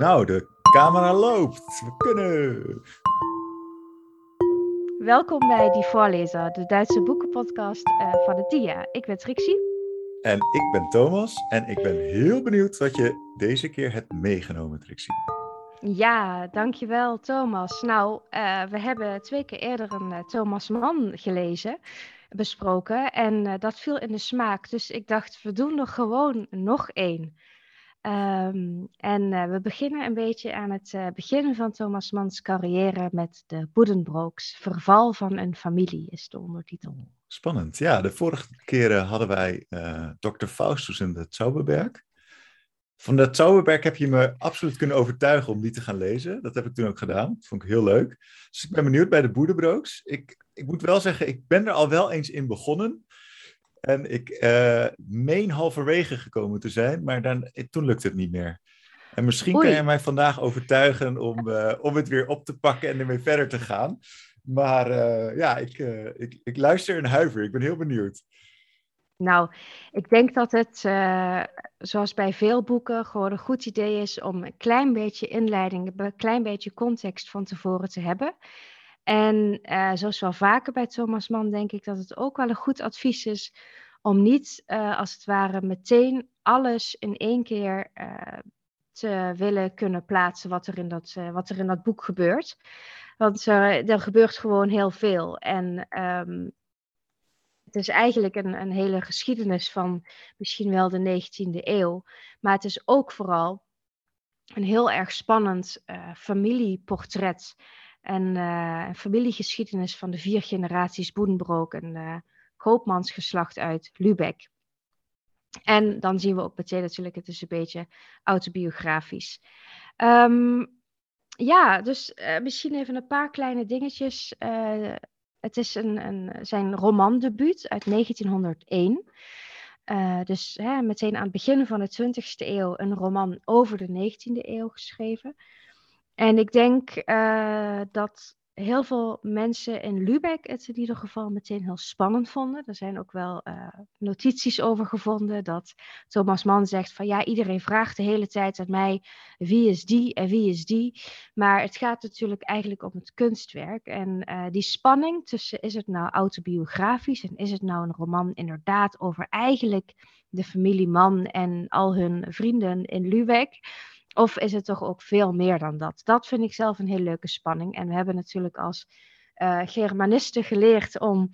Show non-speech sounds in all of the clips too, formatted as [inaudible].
Nou, de camera loopt. We kunnen. Welkom bij Die Voorlezer, de Duitse boekenpodcast uh, van de TIA. Ik ben Trixie. En ik ben Thomas. En ik ben heel benieuwd wat je deze keer hebt meegenomen, Trixie. Ja, dankjewel Thomas. Nou, uh, we hebben twee keer eerder een uh, Thomas Mann gelezen, besproken. En dat viel in de smaak. Dus ik dacht, we doen er gewoon nog één. Um, en uh, we beginnen een beetje aan het uh, begin van Thomas Manns carrière met de Boedenbrooks. Verval van een familie is de ondertitel. Spannend. Ja, de vorige keren hadden wij uh, Dr. Faustus in de Zauberberg. Van de Zauberberg heb je me absoluut kunnen overtuigen om die te gaan lezen. Dat heb ik toen ook gedaan. Dat vond ik heel leuk. Dus ik ben benieuwd bij de Boedenbrooks. Ik, ik moet wel zeggen, ik ben er al wel eens in begonnen. En ik uh, meen halverwege gekomen te zijn, maar dan, eh, toen lukt het niet meer. En misschien Oei. kan je mij vandaag overtuigen om, uh, om het weer op te pakken en ermee verder te gaan. Maar uh, ja, ik, ik, ik luister en huiver. Ik ben heel benieuwd. Nou, ik denk dat het, zoals bij veel boeken, gewoon een goed idee is om een klein beetje inleiding, een klein beetje context van tevoren te hebben. En uh, zoals wel vaker bij Thomas Mann denk ik dat het ook wel een goed advies is om niet uh, als het ware meteen alles in één keer uh, te willen kunnen plaatsen wat er in dat, wat er in dat boek gebeurt. Want er gebeurt gewoon heel veel. En um, het is eigenlijk een, een hele geschiedenis van misschien wel de 19e eeuw. Maar het is ook vooral een heel erg spannend familieportret en uh, een familiegeschiedenis van de vier generaties Boedenbroek, een koopmansgeslacht uit Lübeck. En dan zien we ook meteen natuurlijk, het is een beetje autobiografisch. Um, ja, dus uh, misschien even een paar kleine dingetjes. het is een, een, zijn romandebuut uit 1901. dus hè, meteen aan het begin van de 20e eeuw een roman over de 19e eeuw geschreven. En ik denk uh, dat heel veel mensen in Lübeck het in ieder geval meteen heel spannend vonden. Er zijn ook wel uh, notities over gevonden dat Thomas Mann zegt van ja, iedereen vraagt de hele tijd aan mij wie is die en wie is die. Maar het gaat natuurlijk eigenlijk om het kunstwerk. En uh, die spanning tussen is het nou autobiografisch en is het nou een roman inderdaad over eigenlijk de familie Mann en al hun vrienden in Lübeck. Of is het toch ook veel meer dan dat? Dat vind ik zelf een hele leuke spanning. En we hebben natuurlijk als uh, Germanisten geleerd om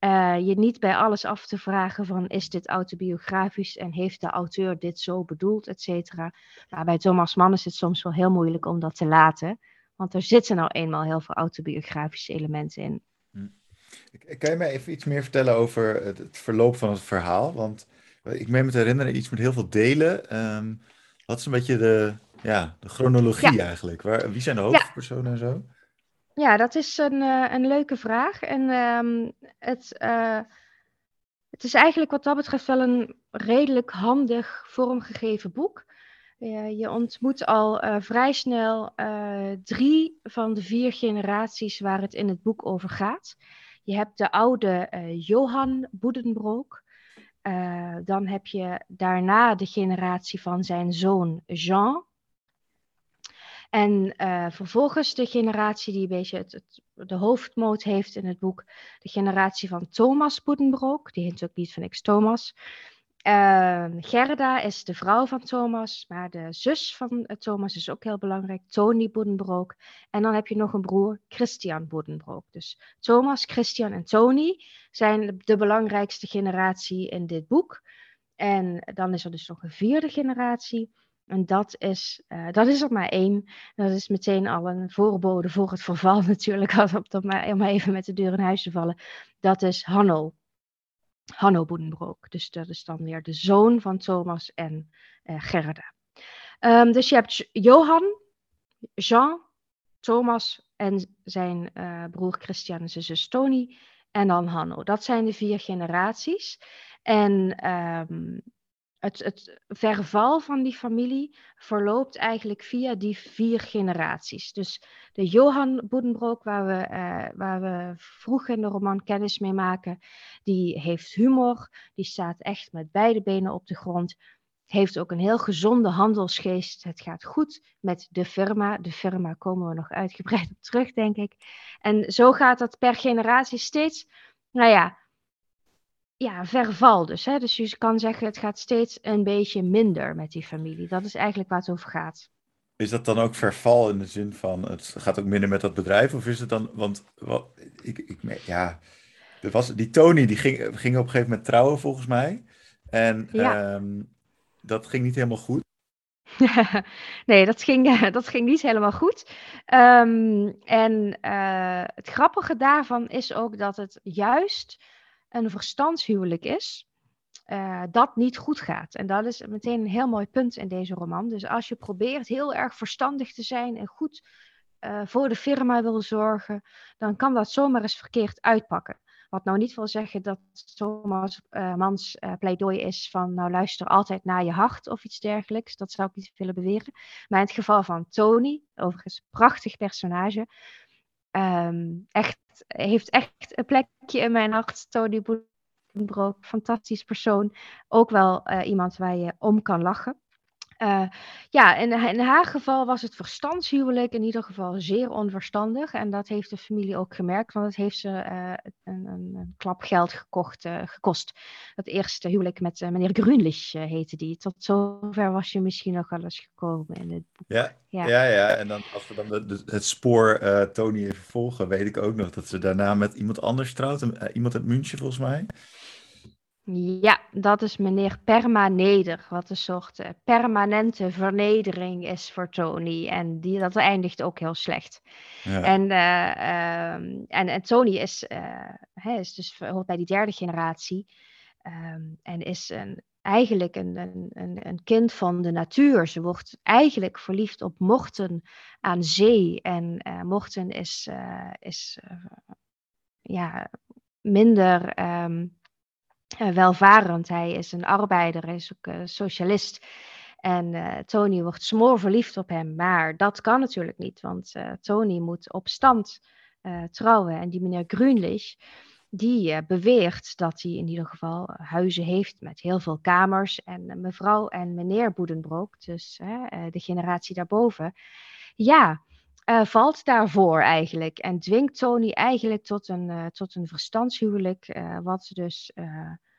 uh, je niet bij alles af te vragen van is dit autobiografisch en heeft de auteur dit zo bedoeld, et cetera. Maar bij Thomas Mann is het soms wel heel moeilijk om dat te laten. Want er zitten nou eenmaal heel veel autobiografische elementen in. Hm. Kan je mij even iets meer vertellen over het verloop van het verhaal? Want ik meen me te herinneren iets met heel veel delen. Um, wat is een beetje de, ja, de chronologie eigenlijk? Waar, wie zijn de hoofdpersonen en zo? Ja, dat is een, uh, een leuke vraag. En um, het, uh, het is eigenlijk wat dat betreft wel een redelijk handig vormgegeven boek. Uh, je ontmoet al vrij snel drie van de vier generaties waar het in het boek over gaat. Je hebt de oude Johan Boedenbroek. Uh, dan heb je daarna de generatie van zijn zoon Jean. En uh, vervolgens de generatie die een beetje het, de hoofdmoot heeft in het boek, de generatie van Thomas Boedenbroek, die heet ook niet van niks Thomas. Uh, Gerda is de vrouw van Thomas, maar de zus van Thomas is ook heel belangrijk, Tony Boedenbroek. En dan heb je nog een broer, Christian Boedenbroek. Dus Thomas, Christian en Tony zijn de belangrijkste generatie in dit boek. En dan is er dus nog een vierde generatie. En dat is, uh, dat is er maar één. Dat is meteen al een voorbode voor het verval [laughs] natuurlijk, om even met de deur in huis te vallen. Dat is Hanno. Hanno Boedenbroek. Dus dat is dan weer de zoon van Thomas en uh, Gerda. Um, dus je hebt Johan, Jean, Thomas en zijn uh, broer Christian en zijn zus Tony. En dan Hanno. Dat zijn de vier generaties. En um, het, het verval van die familie verloopt eigenlijk via die vier generaties. Dus de Johan Boedenbroek, waar we, uh, waar we vroeg in de roman kennis mee maken, die heeft humor, die staat echt met beide benen op de grond. heeft ook een heel gezonde handelsgeest. Het gaat goed met de firma. De firma komen we nog uitgebreid op terug, denk ik. En zo gaat dat per generatie steeds, nou ja, ja verval dus. Hè? Dus je kan zeggen, het gaat steeds een beetje minder met die familie. Dat is eigenlijk waar het over gaat. Is dat dan ook verval in de zin van het gaat ook minder met dat bedrijf? Of is het dan, want wat, ik, ik, ja, er was, die Tony die ging, ging op een gegeven moment trouwen volgens mij. En ja. Ehm, dat ging niet helemaal goed. [laughs] nee, dat ging, [laughs] dat ging niet helemaal goed. Um, en uh, het grappige daarvan is ook dat het juist een verstandshuwelijk is. Uh, dat niet goed gaat. En dat is meteen een heel mooi punt in deze roman. Dus als je probeert heel erg verstandig te zijn en goed uh, voor de firma wil zorgen, dan kan dat zomaar eens verkeerd uitpakken. Wat nou niet wil zeggen dat Thomas uh, Mans uh, pleidooi is van nou luister altijd naar je hart of iets dergelijks. Dat zou ik niet willen beweren. Maar in het geval van Tony, overigens prachtig personage, um, echt, heeft echt een plekje in mijn hart. Tony Boedenbroek, fantastisch persoon. Ook wel uh, iemand waar je om kan lachen. Uh, ja, in, in, haar geval was het verstandshuwelijk in ieder geval zeer onverstandig. En dat heeft de familie ook gemerkt, want het heeft ze uh, een, een, een, klap geld gekocht, uh, gekost. Het eerste huwelijk met meneer Grunlich heette die. Tot zover was je misschien nog wel eens gekomen in het boek. Ja, ja, ja. ja. En dan, als we dan de, de, het spoor Tony even volgen, weet ik ook nog dat ze daarna met iemand anders trouwt. iemand uit München volgens mij. Ja, dat is meneer Permaneder, wat een soort uh, permanente vernedering is voor Tony. En die, dat eindigt ook heel slecht. Ja. En, uh, um, en, en, Tony is, uh, is dus hoort bij die derde generatie. Um, en is een, eigenlijk een, een, een, kind van de natuur. Ze wordt eigenlijk verliefd op Morten aan zee. En Morten is, is ja, minder... Um, uh, welvarend. Hij is een arbeider, hij is ook uh, socialist. En uh, Tony wordt smoor verliefd op hem. Maar dat kan natuurlijk niet, want Tony moet op stand trouwen. En die meneer Grunlich, die beweert dat hij in ieder geval huizen heeft met heel veel kamers. En mevrouw en meneer Boedenbroek, dus de generatie daarboven, ja, valt daarvoor eigenlijk. En dwingt Tony eigenlijk tot een, tot een verstandshuwelijk, wat dus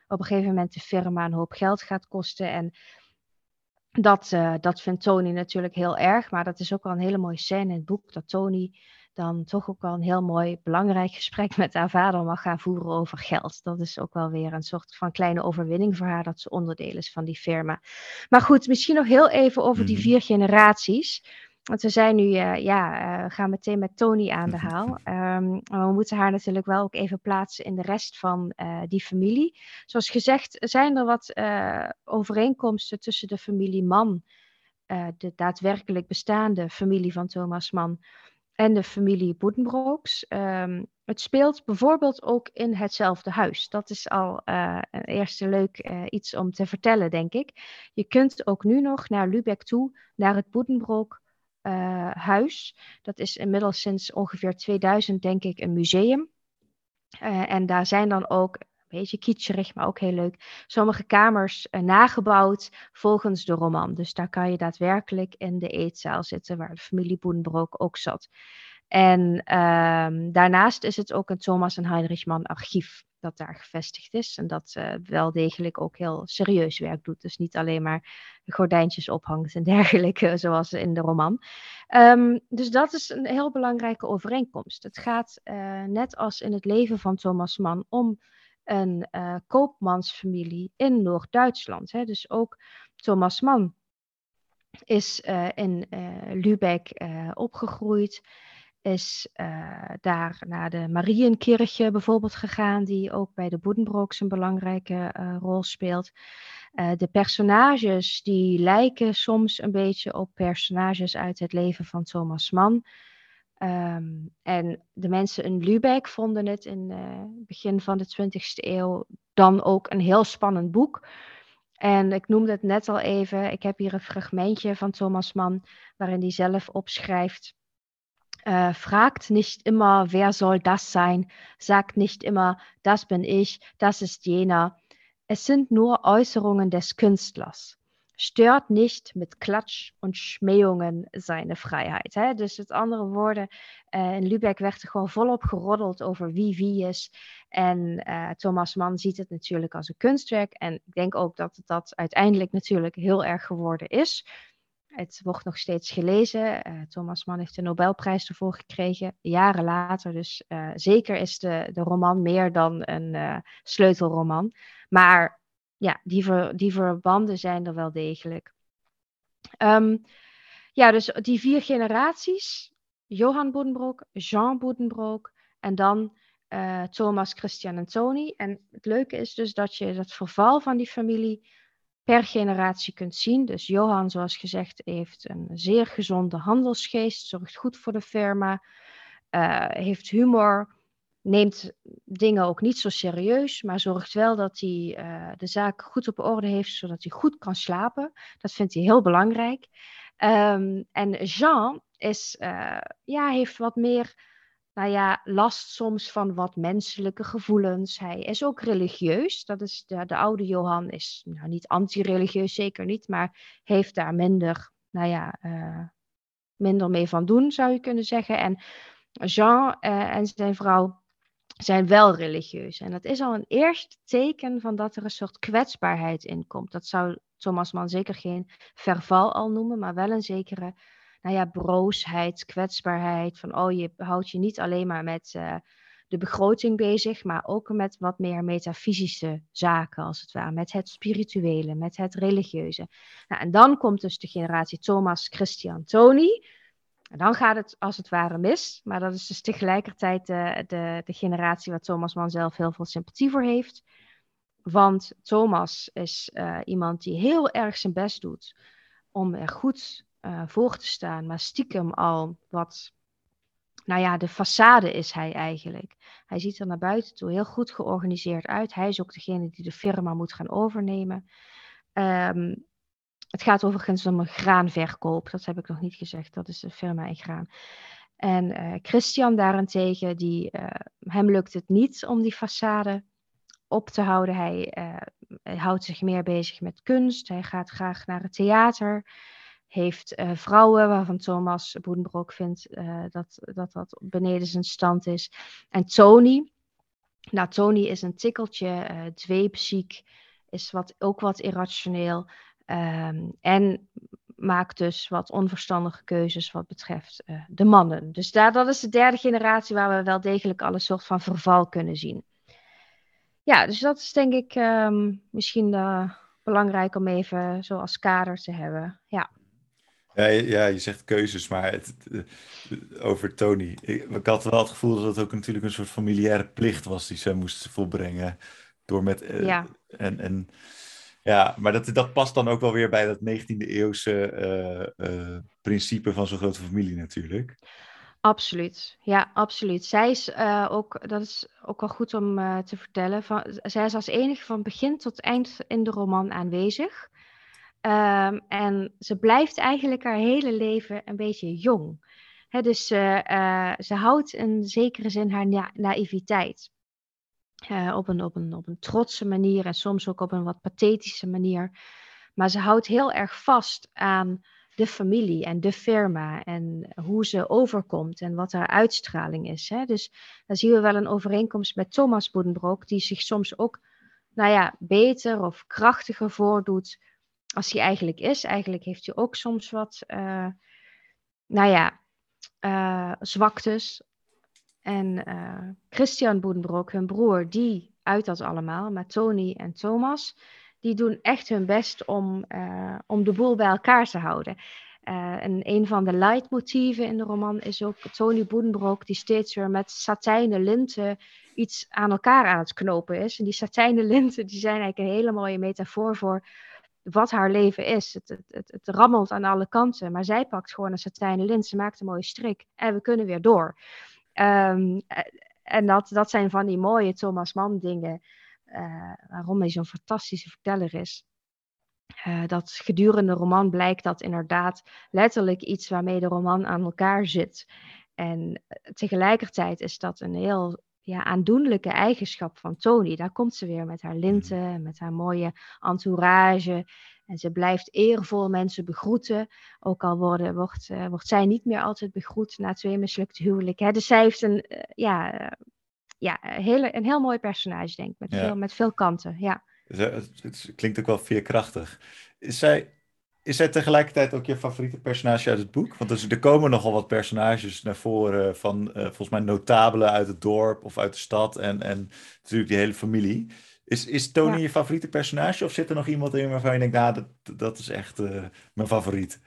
op een gegeven moment de firma een hoop geld gaat kosten. En dat, uh, dat vindt Tony natuurlijk heel erg, maar dat is ook wel een hele mooie scène in het boek, dat Tony dan toch ook wel een heel mooi belangrijk gesprek met haar vader mag gaan voeren over geld. Dat is ook wel weer een soort van kleine overwinning voor haar dat ze onderdeel is van die firma. Maar goed, misschien nog heel even over die mhm. vier generaties. Want we zijn nu, uh, ja, uh, gaan meteen met Tony aan de haal. Um, we moeten haar natuurlijk wel ook even plaatsen in de rest van uh, die familie. Zoals gezegd zijn er wat overeenkomsten tussen de familie Mann, de daadwerkelijk bestaande familie van Thomas Mann, en de familie Boedenbrooks. Um, het speelt bijvoorbeeld ook in hetzelfde huis. Dat is al een eerste leuk iets om te vertellen, denk ik. Je kunt ook nu nog naar Lübeck toe, naar het Boedenbrook uh, huis. Dat is inmiddels sinds ongeveer 2000, denk ik, een museum. Uh, en daar zijn dan ook, een beetje kitscherig, maar ook heel leuk, sommige kamers uh, nagebouwd volgens de roman. Dus daar kan je daadwerkelijk in de eetzaal zitten, waar de familie Boenbroek ook zat. En ehm, daarnaast is het ook een Thomas en Heinrich Mann archief dat daar gevestigd is. En dat uh, wel degelijk ook heel serieus werk doet. Dus niet alleen maar gordijntjes ophangt en [laughs] dergelijke, zoals in de roman. Um, dus dat is een heel belangrijke overeenkomst. Het gaat uh, net als in het leven van Thomas Mann om een uh, koopmansfamilie in Noord-Duitsland. Dus ook Thomas Mann is in Lübeck opgegroeid is uh, daar naar de Marienkirche bijvoorbeeld gegaan, die ook bij de Boedenbrooks een belangrijke uh, rol speelt. Uh, de personages die lijken soms een beetje op personages uit het leven van Thomas Mann. Um, en de mensen in Lübeck vonden het in het begin van de 20e eeuw dan ook een heel spannend boek. En ik noemde het net al even, ik heb hier een fragmentje van Thomas Mann, waarin hij zelf opschrijft äh, fragt nicht immer, wer soll das sein, sagt nicht immer, das bin ich, das ist jener. Es sind nur Äußerungen des Künstlers. stört niet met Klatsch en Schmähungen zijn vrijheid. Hè? Dus met andere woorden, uh, in Lübeck werd er gewoon volop geroddeld over wie wie is. En uh, Thomas Mann ziet het natuurlijk als een kunstwerk. En ik denk ook dat het dat uiteindelijk natuurlijk heel erg geworden is. Het wordt nog steeds gelezen. Uh, Thomas Mann heeft de Nobelprijs ervoor gekregen, jaren later. Dus zeker is de, de roman meer dan een sleutelroman. Maar ja, die, ver, die verbanden zijn er wel degelijk. Um, ja, dus die vier generaties. Johan Boedenbroek, Jean Boedenbroek en dan Thomas, Christian en Tony. En het leuke is dus dat je dat verval van die familie per generatie kunt zien. Dus Johan, zoals gezegd, heeft een zeer gezonde handelsgeest, zorgt goed voor de firma, uh, heeft humor, neemt dingen ook niet zo serieus, maar zorgt wel dat hij uh, de zaak goed op orde heeft, zodat hij goed kan slapen. Dat vindt hij heel belangrijk. Um, en Jean is, uh, ja, heeft wat meer nou ja, last soms van wat menselijke gevoelens. Hij is ook religieus. Dat is de, de oude Johan is nou, niet anti-religieus, zeker niet, maar heeft daar minder, nou ja, uh, minder mee van doen, zou je kunnen zeggen. En Jean uh, en zijn vrouw zijn wel religieus. En dat is al een eerste teken van dat er een soort kwetsbaarheid in komt. Dat zou Thomas Mann zeker geen verval al noemen, maar wel een zekere nou ja, broosheid, kwetsbaarheid. Van oh, je houdt je niet alleen maar met uh, de begroting bezig, maar ook met wat meer metafysische zaken, als het ware. Met het spirituele, met het religieuze. Nou, en dan komt dus de generatie Thomas Christian Tony en dan gaat het als het ware mis. Maar dat is dus tegelijkertijd de, de, de generatie waar Thomas Mann zelf heel veel sympathie voor heeft. Want Thomas is uh, iemand die heel erg zijn best doet om er goed uh, voor te staan, maar stiekem al wat, nou ja, de façade is hij eigenlijk. Hij ziet er naar buiten toe heel goed georganiseerd uit. Hij is ook degene die de firma moet gaan overnemen. Um, het gaat overigens om een graanverkoop, dat heb ik nog niet gezegd, dat is de firma in graan. En uh, Christian daarentegen, die, uh, hem lukt het niet om die façade op te houden. Hij, hij, houdt zich meer bezig met kunst, hij gaat graag naar het theater, heeft vrouwen waarvan Thomas Boedenbroek vindt dat, dat dat beneden zijn stand is. En Tony, nou Tony is een tikkeltje dweepziek, is wat, ook wat irrationeel. Um, en maakt dus wat onverstandige keuzes wat betreft uh, de mannen. Dus daar, dat is de derde generatie waar we wel degelijk alle soort van verval kunnen zien. Ja, dus dat is denk ik um, misschien uh, belangrijk om even zo als kader te hebben. Ja. Ja, ja, je zegt keuzes, maar het, het, over Tony. Ik, ik, had wel het gevoel dat het ook natuurlijk een soort familiaire plicht was die ze moest volbrengen. Door met. Uh, ja. En, en ja, maar dat, dat past dan ook wel weer bij dat 19e eeuwse uh, uh, principe van zo'n grote familie natuurlijk. Absoluut, ja, absoluut. Zij is uh, ook, dat is ook wel goed om te vertellen, van, zij is als enige van begin tot eind in de roman aanwezig. Um, en ze blijft eigenlijk haar hele leven een beetje jong. Dus ze houdt in zekere zin haar na naïviteit. Uh, op, een, op, een, op een trotse manier en soms ook op een wat pathetische manier. Maar ze houdt heel erg vast aan de familie en de firma en hoe ze overkomt en wat haar uitstraling is. Hè? Dus daar zien we wel een overeenkomst met Thomas Boedenbroek, die zich soms ook nou ja, beter of krachtiger voordoet als hij eigenlijk is. Eigenlijk heeft hij ook soms wat, uh, nou ja, uh, zwaktes. En uh, Christian Boedenbroek, hun broer, die uit dat allemaal. Maar Tony en Thomas, die doen echt hun best om, om de boel bij elkaar te houden. En een van de leidmotieven in de roman is ook Tony Boedenbroek, die steeds weer met satijnen linten iets aan elkaar aan het knopen is. En die satijnen linten, die zijn eigenlijk een hele mooie metafoor voor wat haar leven is. Het, het, het, het rammelt aan alle kanten, maar zij pakt gewoon een satijnen lint, ze maakt een mooie strik en we kunnen weer door. Um, en dat, dat zijn van die mooie Thomas Mann dingen, uh, waarom hij zo'n fantastische verteller is. Uh, dat gedurende de roman blijkt dat inderdaad letterlijk iets waarmee de roman aan elkaar zit. En tegelijkertijd is dat een heel ja, aandoenlijke eigenschap van Tony. Daar komt ze weer met haar linten, met haar mooie entourage. En ze blijft eervol mensen begroeten. Ook al worden, wordt, uh, wordt zij niet meer altijd begroet na twee mislukte huwelijken. Dus zij heeft een, uh, ja, ja, hele, een heel mooi personage, denk ik. Met, veel, met veel kanten. Ja. Het klinkt ook wel veerkrachtig. Is zij, is zij tegelijkertijd ook je favoriete personage uit het boek? Want er komen nogal wat personages naar voren van uh, volgens mij notabelen uit het dorp of uit de stad en, en natuurlijk die hele familie. Is, is Tony je favoriete personage of zit er nog iemand in waarvan je denkt, nou, dat, dat is echt uh, mijn favoriet?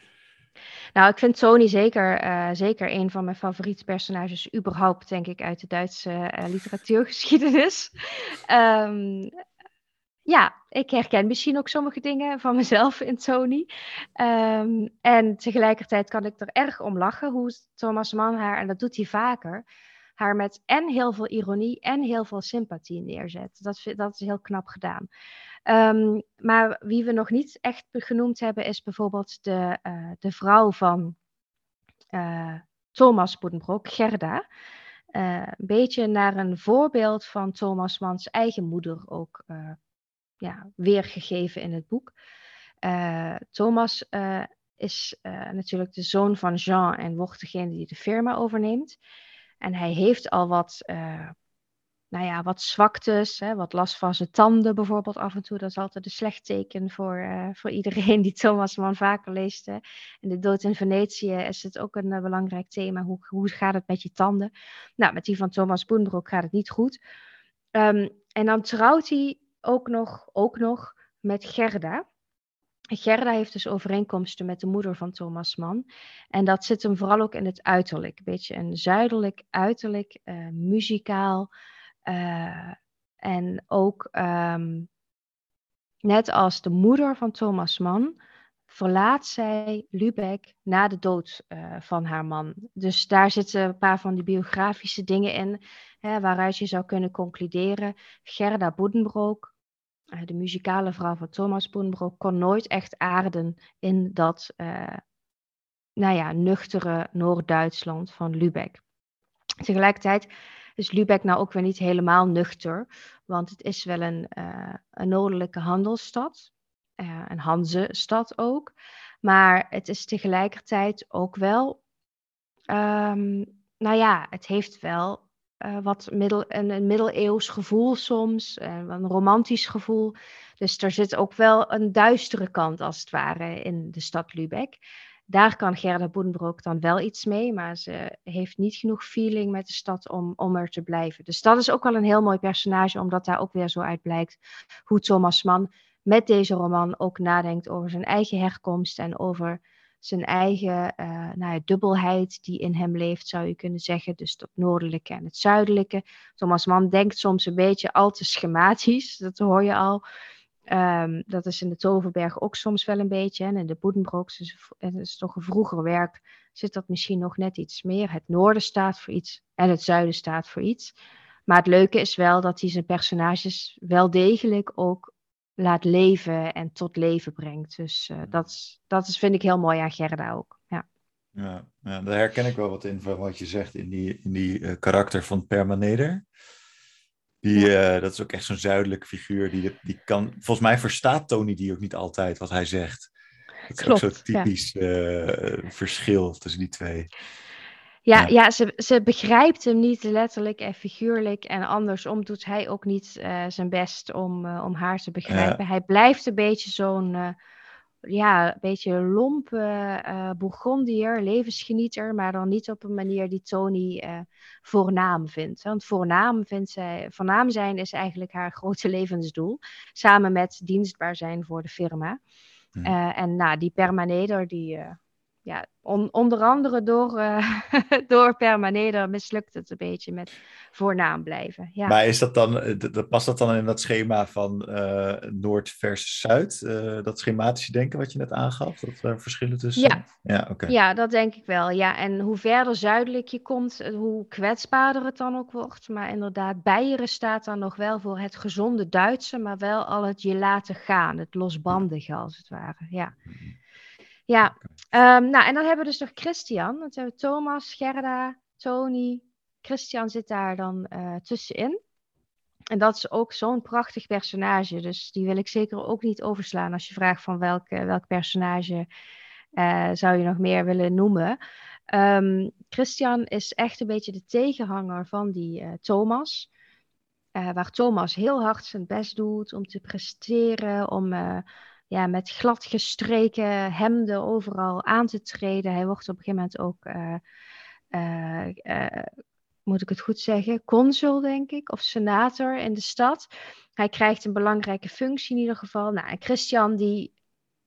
Nou, ik vind Tony zeker, uh, zeker een van mijn favoriete personages, überhaupt, denk ik, uit de Duitse uh, literatuurgeschiedenis. um, [laughs] ja, ik herken misschien ook sommige dingen van mezelf in Tony. Um, en tegelijkertijd kan ik er erg om lachen hoe Thomas Mann haar, en dat doet hij vaker, haar met en heel veel ironie en heel veel sympathie neerzet. Dat, dat is heel knap gedaan. Um, maar wie we nog niet echt genoemd hebben, is bijvoorbeeld de, uh, de vrouw van uh, Thomas Boedenbroek, Gerda. Uh, een beetje naar een voorbeeld van Thomas Mans eigen moeder ook ja, weergegeven in het boek. Thomas is natuurlijk de zoon van Jean en wordt degene die de firma overneemt. En hij heeft al wat nou ja, wat zwaktes, hè, wat last van zijn tanden bijvoorbeeld af en toe. Dat is altijd een slecht teken voor, voor iedereen die Thomas Mann vaker leest. Hè. In de dood in Venetië is het ook een belangrijk thema. Hoe, hoe gaat het met je tanden? Nou, met die van Thomas Boenbroek gaat het niet goed. Um, en dan trouwt hij ook nog, ook nog met Gerda. Gerda heeft dus overeenkomsten met de moeder van Thomas Mann. En dat zit hem vooral ook in het uiterlijk. Een beetje een zuidelijk uiterlijk, uh, muzikaal. Uh, en ook um, net als de moeder van Thomas Mann verlaat zij Lübeck na de dood uh, van haar man. Dus daar zitten een paar van die biografische dingen in, hè, waaruit je zou kunnen concluderen. Gerda Boedenbroek, de muzikale vrouw van Thomas Boedenbroek, kon nooit echt aarden in dat nou ja, nuchtere Noord-Duitsland van Lübeck. Tegelijkertijd is Lübeck nou ook weer niet helemaal nuchter, want het is wel een, uh, een noordelijke handelsstad, een Hanze-stad ook. Maar het is tegelijkertijd ook wel, um, nou ja, het heeft wel uh, wat middel, een, middeleeuws gevoel soms, een romantisch gevoel. Dus er zit ook wel een duistere kant als het ware in de stad Lübeck. Daar kan Gerda Boedenbroek dan wel iets mee, maar ze heeft niet genoeg feeling met de stad om, om er te blijven. Dus dat is ook wel een heel mooi personage, omdat daar ook weer zo uit blijkt hoe Thomas Mann met deze roman ook nadenkt over zijn eigen herkomst en over zijn eigen uh, nou ja, dubbelheid die in hem leeft, zou je kunnen zeggen. Dus het noordelijke en het zuidelijke. Thomas Mann denkt soms een beetje al te schematisch, [laughs] dat hoor je al. Um, dat is in de Toverberg ook soms wel een beetje. En in de Boedenbroeks, is, het is toch een vroeger werk, zit dat misschien nog net iets meer. Het noorden staat voor iets en het zuiden staat voor iets. Maar het leuke is wel dat hij zijn personages wel degelijk ook laat leven en tot leven brengt. Dus uh, dat, is, dat is, vind ik heel mooi aan Gerda ook. Ja. Ja, ja, daar herken ik wel wat in van wat je zegt in die, in die uh, karakter van Permaneder. Die, uh, dat is ook echt zo'n zuidelijke figuur. Die, die kan, volgens mij verstaat Tony die ook niet altijd wat hij zegt. Dat is Klopt, ook zo'n typisch ja. verschil tussen die twee. Ja, ja. ja, ze, ze begrijpt hem niet letterlijk en figuurlijk. En andersom doet hij ook niet uh, zijn best om, om haar te begrijpen. Hij blijft een beetje zo'n ja, een beetje lompe Bourgondier, levensgenieter, maar dan niet op een manier die Tony voornaam vindt. Want voornaam, vindt zij, voornaam zijn is eigenlijk haar [laughs] grote levensdoel, samen met dienstbaar zijn voor de firma. Uh, en nou, die Permaneder, die, ja, on, onder andere door, uh, [laughs] door Permaneder mislukt het een beetje met voornaam blijven. Ja. Maar is dat dan, eh, past dat dan in dat schema van uh, Noord versus Zuid? Uh, dat schematische denken wat je net aangaf? Dat er verschillen tussen Ja, ja, okay. ja, dat denk ik wel. Ja, en hoe verder zuidelijk je komt, hoe kwetsbaarder het dan ook wordt. Maar inderdaad, Beieren staat dan nog wel voor het gezonde Duitse, maar wel al het je laten gaan, het losbandige als het ware. Ja. Mm-hmm. Ja, um, nou en dan hebben we dus nog Christian. Dan hebben we Thomas, Gerda, Tony. Christian zit daar dan uh, tussenin. En dat is ook zo'n prachtig personage. Dus die wil ik zeker ook niet overslaan als je vraagt van welk, welk personage uh, zou je nog meer willen noemen. Um, Christian is echt een beetje de tegenhanger van die uh, Thomas. Uh, waar Thomas heel hard zijn best doet om te presteren, om ja, met gladgestreken hemden overal aan te treden. Hij wordt op een gegeven moment ook moet ik het goed zeggen, consul, denk ik, of senator in de stad. Hij krijgt een belangrijke functie in ieder geval. Nou, Christian die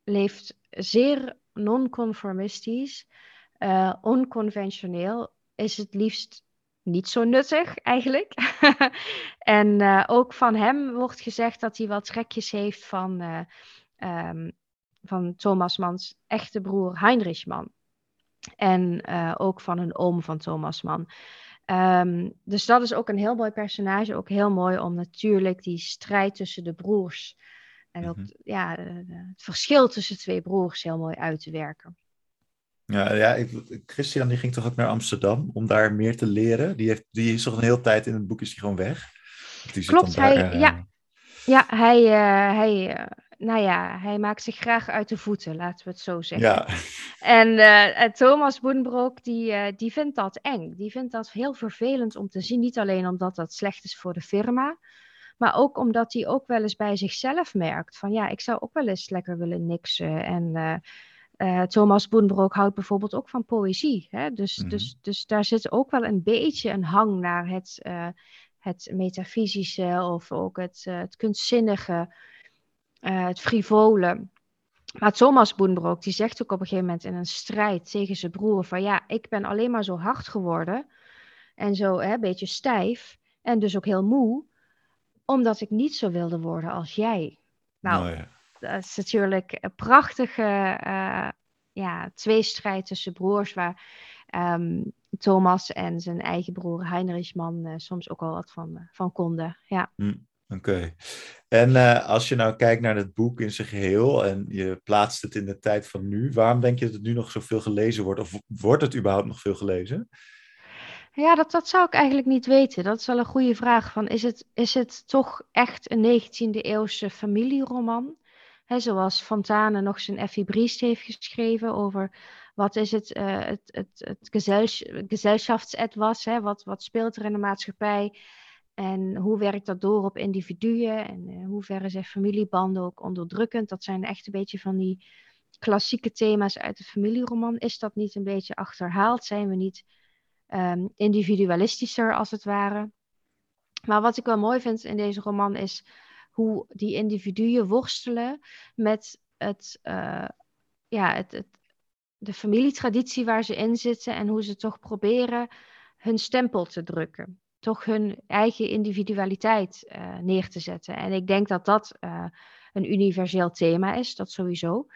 leeft zeer non-conformistisch, uh, onconventioneel, is het liefst niet zo nuttig eigenlijk. [laughs] en uh, ook van hem wordt gezegd dat hij wat trekjes heeft van, uh, um, van Thomas Mans echte broer Heinrich Mann. En ook van een oom van Thomas Mann. Um, dus dat is ook een heel mooi personage. Ook heel mooi om natuurlijk die strijd tussen de broers. En ook mm -hmm. ja, het verschil tussen twee broers heel mooi uit te werken. Ja, ja ik, Christian die ging toch ook naar Amsterdam om daar meer te leren. Die, heeft, die is toch een hele tijd in het boek is hij gewoon weg. Die Klopt, hij, daar, uh... ja, ja, hij, uh, hij nou ja, hij maakt zich graag uit de voeten, laten we het zo zeggen. Ja. En uh, Thomas Boenbroek, die, uh, die vindt dat eng. Die vindt dat heel vervelend om te zien. Niet alleen omdat dat slecht is voor de firma, maar ook omdat hij ook wel eens bij zichzelf merkt van ja, ik zou ook wel eens lekker willen niksen. En uh, Thomas Boenbroek houdt bijvoorbeeld ook van poëzie. Hè? Dus, mm. dus, dus daar zit ook wel een beetje een hang naar het, het metafysische of ook het, het kunstzinnige uh, het frivole. Maar Thomas Boenbroek, die zegt ook op een gegeven moment in een strijd tegen zijn broer van ja, ik ben alleen maar zo hard geworden en zo een beetje stijf en dus ook heel moe, omdat ik niet zo wilde worden als jij. Nou, oh ja. dat is natuurlijk een prachtige uh, ja, tweestrijd tussen broers waar um, Thomas en zijn eigen broer Heinrich Mann uh, soms ook al wat van, van konden. Ja. Mm. Oké. En uh, als je nou kijkt naar het boek in zijn geheel en je plaatst het in de tijd van nu, waarom denk je dat het nu nog zoveel gelezen wordt? Of wordt het überhaupt nog veel gelezen? Ja, dat, dat zou ik eigenlijk niet weten. Dat is wel een goede vraag. Van, is, het, is het toch echt een 19e eeuwse familieroman? He, zoals Fontane nog zijn Effie Briest heeft geschreven over wat is het, uh, het, het, het gezelschafts Hè? Wat, wat speelt er in de maatschappij? En hoe werkt dat door op individuen? En in hoeverre zijn familiebanden ook onderdrukkend? Dat zijn echt een beetje van die klassieke thema's uit de familieroman. Is dat niet een beetje achterhaald? Zijn we niet um, individualistischer als het ware? Maar wat ik wel mooi vind in deze roman is hoe die individuen worstelen met het, uh, ja, het, het, de familietraditie waar ze in zitten en hoe ze toch proberen hun stempel te drukken toch hun eigen individualiteit uh, neer te zetten. En ik denk dat dat uh, een universeel thema is, dat sowieso.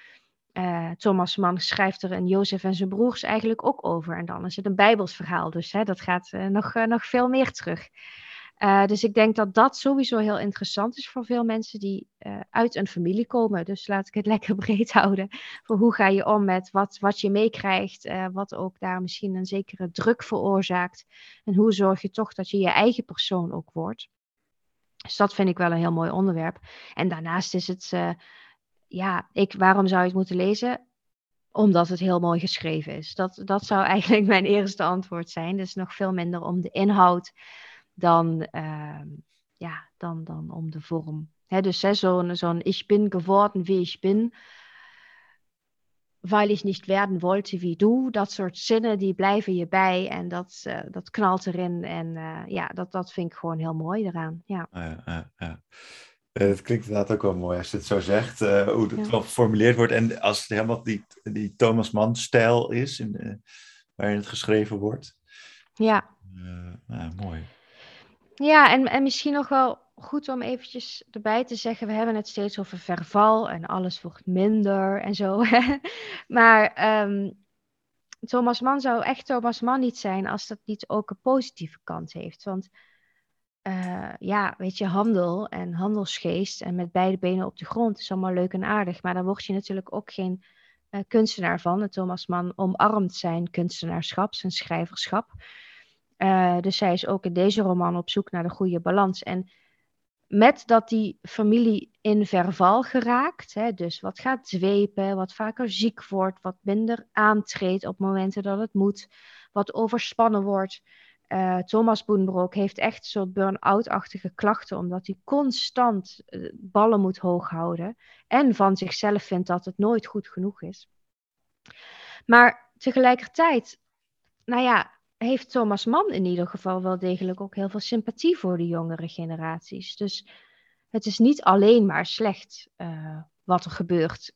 Uh, Thomas Mann schrijft er in Jozef en zijn broers eigenlijk ook over. En dan is het een Bijbels verhaal, dus hè, dat gaat nog, nog veel meer terug. Uh, dus ik denk dat dat sowieso heel interessant is voor veel mensen die uh, uit een familie komen. Dus laat ik het [laughs] lekker breed houden. Voor hoe ga je om met wat, wat je meekrijgt, uh, wat ook daar misschien een zekere druk veroorzaakt. En hoe zorg je toch dat je je eigen persoon ook wordt. Dus dat vind ik wel een heel mooi onderwerp. En daarnaast is het, ja, ik, waarom zou je het moeten lezen? Omdat het heel mooi geschreven is. Dat, dat zou [laughs] eigenlijk mijn eerste antwoord zijn. Dus nog veel minder om de inhoud dan, uh, ja, dan, dan om de vorm. Hè, dus zo'n zo'n Ich bin geworden wie ich bin, weil ich nicht werden wollte wie du. Dat soort zinnen die blijven je bij en dat, uh, dat knalt erin. En uh, ja, dat, dat vind ik gewoon heel mooi eraan. Ja. ja, ja. Het klinkt inderdaad ook wel mooi als je het zo zegt, uh, hoe het ja. wel geformuleerd wordt. En als het helemaal die, die Thomas Mann-stijl is, in waarin het geschreven wordt. Ja. Uh, mooi. Ja, en, en misschien nog wel goed om eventjes erbij te zeggen, we hebben het steeds over verval en alles wordt minder en zo. [laughs] maar um, Thomas Mann zou echt Thomas Mann niet zijn als dat niet ook een positieve kant heeft. Want uh, ja, weet je, handel en handelsgeest en met beide benen op de grond is allemaal leuk en aardig. Maar dan word je natuurlijk ook geen uh, kunstenaar van. En Thomas Mann omarmt zijn kunstenaarschap, zijn schrijverschap. Uh, dus zij is ook in deze roman op zoek naar de goede balans. En met dat die familie in verval geraakt, hè, dus wat gaat zwepen, wat vaker ziek wordt, wat minder aantreedt op momenten dat het moet, wat overspannen wordt. Uh, Thomas Boenbroek heeft echt een soort burn-out-achtige klachten, omdat hij constant uh, ballen moet hoog houden en van zichzelf vindt dat het nooit goed genoeg is. Maar tegelijkertijd, nou ja, heeft Thomas Mann in ieder geval wel degelijk ook heel veel sympathie voor de jongere generaties. Dus het is niet alleen maar slecht uh, wat er gebeurt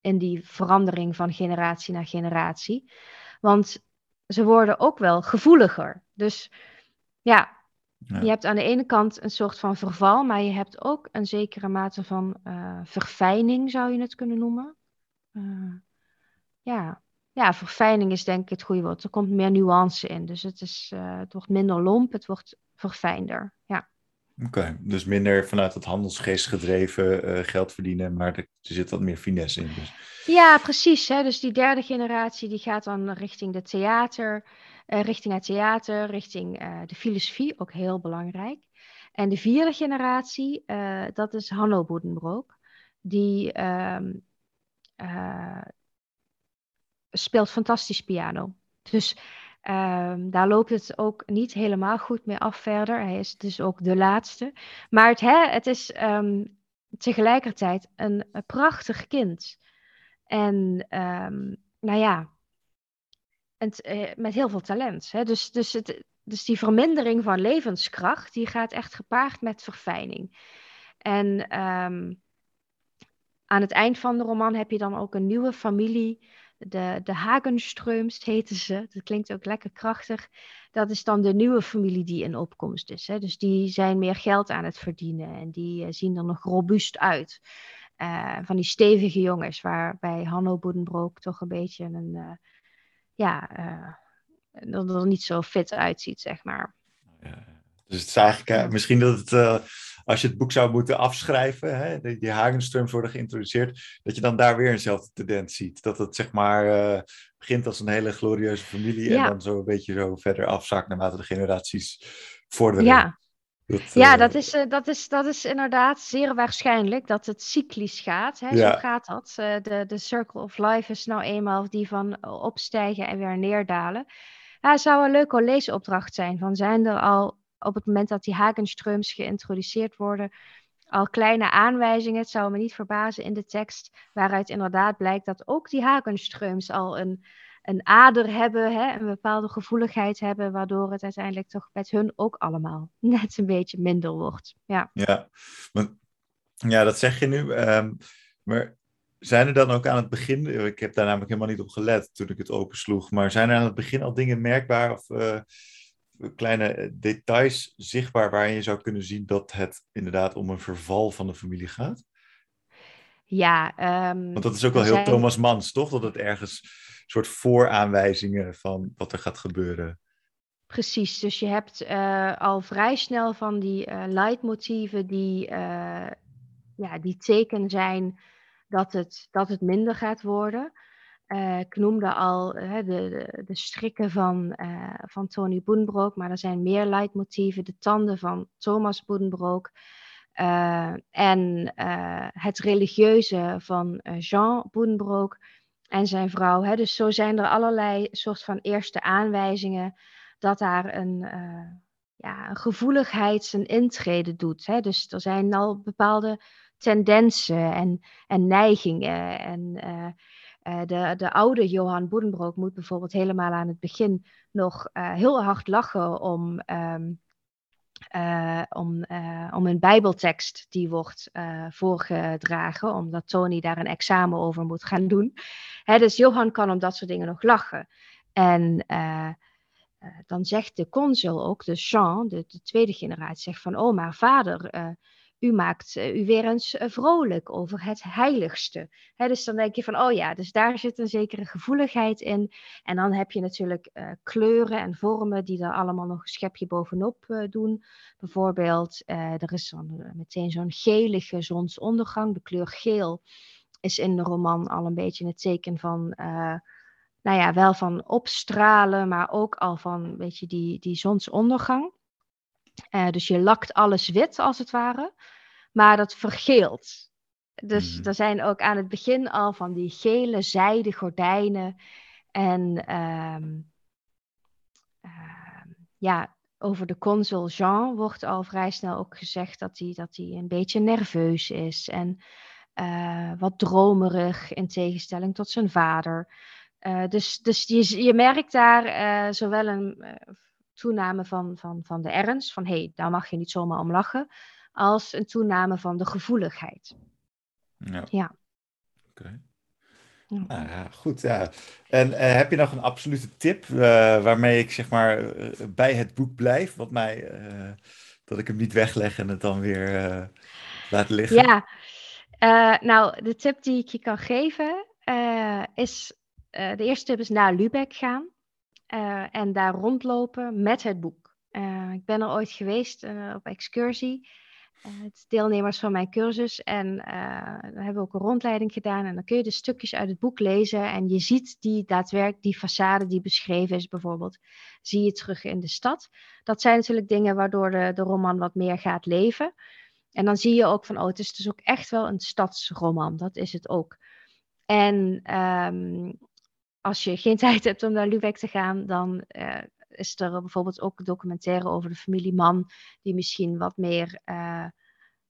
in die verandering van generatie naar generatie. Want ze worden ook wel gevoeliger. Dus ja, ja, je hebt aan de ene kant een soort van verval, maar je hebt ook een zekere mate van uh, verfijning, zou je het kunnen noemen. Uh, ja, ja, verfijning is denk ik het goede woord. Er komt meer nuance in. Dus het, is, uh, het wordt minder lomp, het wordt verfijnder. Ja. Oké, dus minder vanuit het handelsgeest gedreven uh, geld verdienen, maar er, zit wat meer finesse in. Dus. Ja, precies. Hè? Dus die derde generatie die gaat dan richting de theater, uh, richting het theater, richting de filosofie, ook heel belangrijk. En de vierde generatie, dat is Hanno Boedenbroek. Die ehm, speelt fantastisch piano. Dus um, daar loopt het ook niet helemaal goed mee af verder. Hij is dus ook de laatste. Maar het, hè, het is um, tegelijkertijd een, prachtig kind. En um, nou ja, uh, met heel veel talent. Hè? Dus, dus, het, dus die vermindering van levenskracht, die gaat echt gepaard met verfijning. En aan het eind van de roman heb je dan ook een nieuwe familie de, de Hagenströms heten ze. Dat klinkt ook lekker krachtig. Dat is dan de nieuwe familie die in opkomst is. Hè. Dus die zijn meer geld aan het verdienen en die uh, zien er nog robuust uit. Uh, van die stevige jongens, waarbij Hanno Boedenbroek toch een beetje een, uh, ja, dat er niet zo fit uitziet, zeg maar. Ja, dus het is eigenlijk misschien dat het als je het boek zou moeten afschrijven, hè, die, die Hagenströms worden geïntroduceerd, dat je dan daar weer eenzelfde tendens ziet. Dat het zeg maar uh, begint als een hele glorieuze familie en dan zo een beetje zo verder afzakt naarmate de generaties vorderen. Ja. Dat, ja, uh, dat, is, uh, dat, is, dat is inderdaad zeer waarschijnlijk dat het cyclisch gaat. Hè? Ja. Zo gaat dat. de, de circle of life is nou eenmaal die van opstijgen en weer neerdalen. Ja, het zou een leuke leesopdracht zijn. Van zijn er al op het moment dat die Hagenströms geïntroduceerd worden, al kleine aanwijzingen, het zou me niet verbazen in de tekst, waaruit inderdaad blijkt dat ook die Hagenströms al een, een ader hebben, hè, een bepaalde gevoeligheid hebben, waardoor het uiteindelijk toch met hun ook allemaal [laughs] net een beetje minder wordt. Ja, ja, maar, ja dat zeg je nu. Um, maar zijn er dan ook aan het begin, ik heb daar namelijk helemaal niet op gelet toen ik het opensloeg, maar zijn er aan het begin al dingen merkbaar of... Uh, kleine eh, details zichtbaar waarin je zou kunnen zien dat het inderdaad om een verval van de familie gaat? Ja. Um, Want dat is ook wel heel zijn... Thomas Mans, toch? Dat het ergens een soort vooraanwijzingen van wat er gaat gebeuren. Precies, dus je hebt uh, al vrij snel van die uh, leidmotieven die, uh, ja, die teken zijn dat het, dat het minder gaat worden. Uh, ik noemde al uh, de, de, strikken van, uh, van Tony Boenbroek, maar er zijn meer leidmotieven. De tanden van Thomas Boenbroek en het religieuze van Jean Boenbroek en zijn vrouw. Hè. Dus zo zijn er allerlei soort van eerste aanwijzingen dat daar een, ja, een gevoeligheid zijn intrede doet. Hè. Dus er zijn al bepaalde tendensen en, en neigingen en uh, de, de oude Johan Boedenbroek moet bijvoorbeeld helemaal aan het begin nog uh, heel hard lachen om, um, uh, om, om een bijbeltekst die wordt voorgedragen, omdat Tony daar een examen over moet gaan [laughs] doen. Hè, dus Johan kan om dat soort dingen nog lachen. En dan zegt de consul ook, de Jean, de, de, tweede generatie, zegt van, oh maar vader u maakt uh, u weer eens uh, vrolijk over het heiligste. dus dan denk je van, oh ja, dus daar zit een zekere gevoeligheid in. En dan heb je natuurlijk uh, kleuren en vormen die er allemaal nog een schepje bovenop doen. Bijvoorbeeld, er is dan meteen zo'n gelige zonsondergang. De kleur geel is in de roman al een beetje het teken van nou ja, wel van opstralen, maar ook al van, weet je, die, die zonsondergang. Dus je lakt alles wit, als het ware. Maar dat vergeelt. Dus Mhm. er zijn ook aan het begin al van die gele zijden gordijnen. En ehm, ehm, ja, over de consul Jean wordt al vrij snel ook gezegd dat hij, dat hij een beetje nerveus is. En eh, wat dromerig in tegenstelling tot zijn vader. Eh, dus dus je, je merkt daar eh, zowel een eh, toename van, van, van de ernst, van hé, hey, daar mag je niet zomaar om lachen, als een toename van de gevoeligheid. Ja. Ja. Oké. Ja. Nou ja, goed. Ja. En eh, heb je nog een absolute tip eh, waarmee ik zeg maar eh, bij het boek blijf, wat mij dat ik hem niet wegleg en het dan weer laat liggen? Ja, nou, de tip die ik je kan geven is: de eerste tip is naar Lübeck gaan eh, en daar rondlopen met het boek. Eh, ik ben er ooit geweest eh, op excursie. het deelnemers van mijn cursus en daar hebben we ook een rondleiding gedaan. En dan kun je de stukjes uit het boek lezen en je ziet die daadwerkelijk, die façade die beschreven is bijvoorbeeld, zie je terug in de stad. Dat zijn natuurlijk dingen waardoor de, de roman wat meer gaat leven. En dan zie je ook van, oh, het is dus ook echt wel een stadsroman. Dat is het ook. En ehm, als je geen [laughs] tijd hebt om naar Lübeck te gaan, dan eh, is er bijvoorbeeld ook documentaire over de familie Mann, die misschien wat meer eh,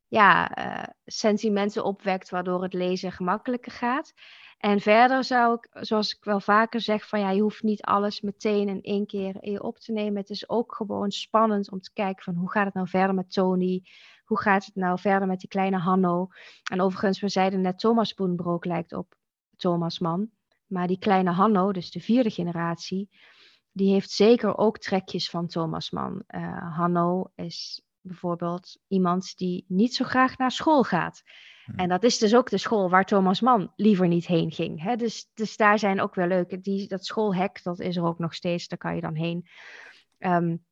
ja, eh, sentimenten opwekt, waardoor het lezen gemakkelijker gaat. En verder zou ik, zoals ik wel vaker zeg, van ja, je hoeft niet alles meteen in één keer in je op te nemen. Het is ook gewoon spannend om te kijken van hoe gaat het nou verder met Tony? Hoe gaat het nou verder met die kleine Hanno? En overigens, we zeiden net, Thomas Boenbroek lijkt op Thomas Mann. Maar die kleine Hanno, dus de vierde generatie, die heeft zeker ook trekjes van Thomas Mann. Uh, Hanno is bijvoorbeeld iemand die niet zo graag naar school gaat. Hmm. En dat is dus ook de school waar Thomas Mann liever niet heen ging. Hè? Dus, dus daar zijn ook wel leuke. Die, dat schoolhek, dat is er ook nog steeds, daar kan je dan heen. Um,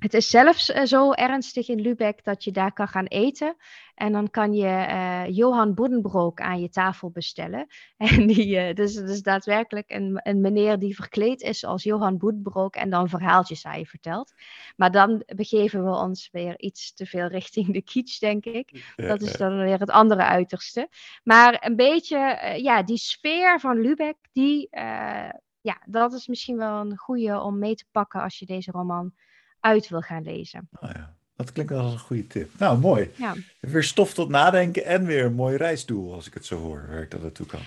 het is zelfs uh, zo ernstig in Lübeck dat je daar kan gaan eten. En dan kan je uh, Johan Boedenbroek aan je tafel bestellen. [laughs] En die, uh, dus, dus daadwerkelijk een, een meneer die verkleed is als Johan Boedenbroek en dan verhaaltjes aan je vertelt. Maar dan begeven we ons weer iets te veel richting de kitsch, denk ik. Dat is dan weer het andere uiterste. Maar een beetje, eh, ja, die sfeer van Lübeck, die, eh, ja, dat is misschien wel een goede om mee te pakken als je deze roman uit wil gaan lezen. Oh ja, dat klinkt wel als een goede tip. Nou, mooi. Ja. Weer stof tot nadenken en weer een mooi reisdoel, als ik het zo hoor, waar ik dat naartoe kan.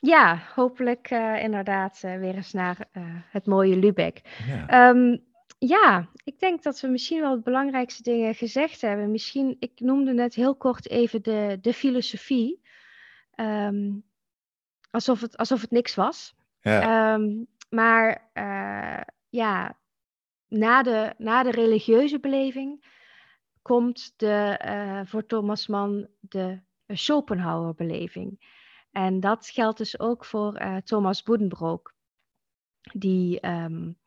Ja, hopelijk uh, inderdaad uh, weer eens naar uh, het mooie Lübeck. Ja. Um, ja, ik denk dat we misschien wel de belangrijkste dingen gezegd hebben. Misschien, ik noemde net heel kort even de, de filosofie. Um, alsof, het, alsof het niks was. Ja. Um, maar ja, na de, na de religieuze beleving komt de, uh, voor Thomas Mann de Schopenhauer-beleving. En dat geldt dus ook voor uh, Thomas Boedenbroek. Die um,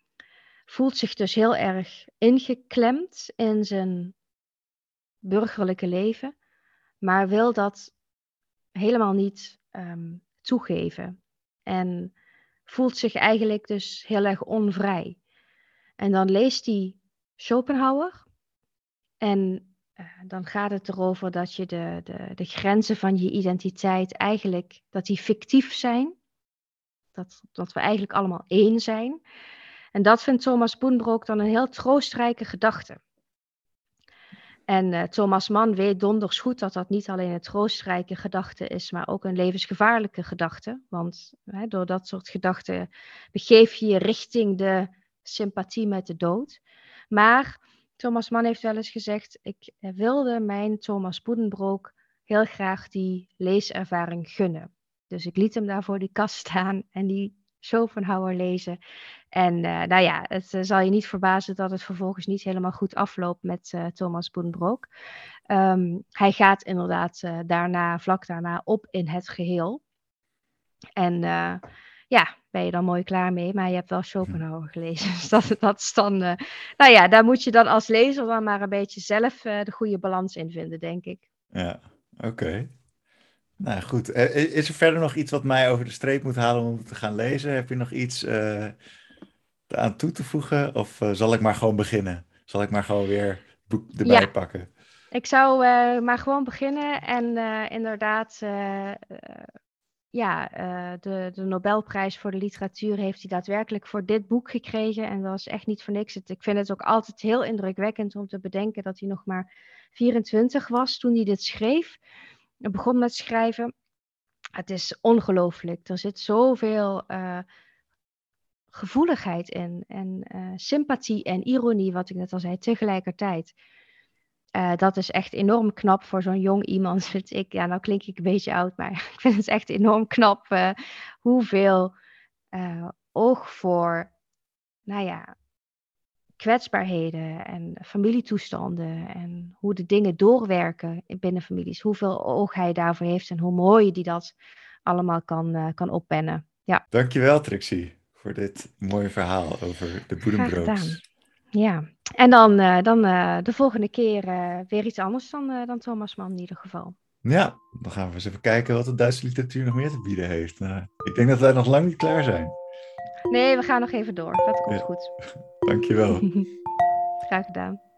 voelt zich dus heel erg ingeklemd in zijn burgerlijke leven, maar wil dat helemaal niet um, toegeven. En voelt zich eigenlijk dus heel erg onvrij. En dan leest hij Schopenhauer. En uh, dan gaat het erover dat je de, de, de grenzen van je identiteit eigenlijk, dat die fictief zijn. Dat, dat we eigenlijk allemaal één zijn. En dat vindt Thomas Boenbroek dan een heel troostrijke gedachte. En uh, Thomas Mann weet donders goed dat dat niet alleen een troostrijke gedachte is, maar ook een levensgevaarlijke gedachte. Want hè, door dat soort gedachten begeef je je richting de sympathie met de dood. Maar Thomas Mann heeft wel eens gezegd: Ik wilde mijn Thomas Boedenbroek heel graag die leeservaring gunnen. Dus ik liet hem daar voor die kast staan en die Schopenhauer lezen. En uh, nou ja, het uh, zal je niet verbazen dat het vervolgens niet helemaal goed afloopt met uh, Thomas Boedenbroek. Um, hij gaat inderdaad daarna, vlak daarna, op in het geheel. En ja, ben je dan mooi klaar mee. Maar je hebt wel Schopenhauer gelezen. [laughs] Dus dat, dat is dan. Uh, nou ja, daar moet je dan als lezer dan maar een beetje zelf uh, de goede balans in vinden, denk ik. Ja, oké. Okay. Nou goed. Is er verder nog iets wat mij over de streep moet halen om te gaan lezen? Heb je nog iets aan toe te voegen? Of zal ik maar gewoon beginnen? Zal ik maar gewoon weer boek erbij pakken. Ik zou maar gewoon beginnen en inderdaad ja, uh, de, de Nobelprijs voor de literatuur heeft hij daadwerkelijk voor dit boek gekregen. En dat is echt niet voor niks. ik vind het ook altijd heel indrukwekkend om te bedenken dat hij nog maar 24 was toen hij dit schreef. Hij begon met schrijven. Het is ongelooflijk. Er zit zoveel uh, gevoeligheid in. En uh, sympathie en ironie, wat ik net al zei, tegelijkertijd. Uh, dat is echt enorm knap voor zo'n jong iemand, [laughs] vind ik. Ja, nou klink ik een beetje oud, maar [laughs] ik vind het echt enorm knap uh, hoeveel uh, oog voor, nou ja, kwetsbaarheden en familietoestanden en hoe de dingen doorwerken binnen families. Hoeveel oog hij daarvoor heeft en hoe mooi die dat allemaal kan, kan oppennen. Ja. Dankjewel Trixie voor dit mooie verhaal over de Boedenbrooks. Ja, en dan, uh, dan uh, de volgende keer uh, weer iets anders dan, dan Thomas Mann in ieder geval. Ja, dan gaan we eens even kijken wat de Duitse literatuur nog meer te bieden heeft. Nou, ik denk dat wij nog lang niet klaar zijn. Nee, we gaan nog even door. Dat komt ja. goed. [laughs] Dankjewel. [laughs] Graag gedaan.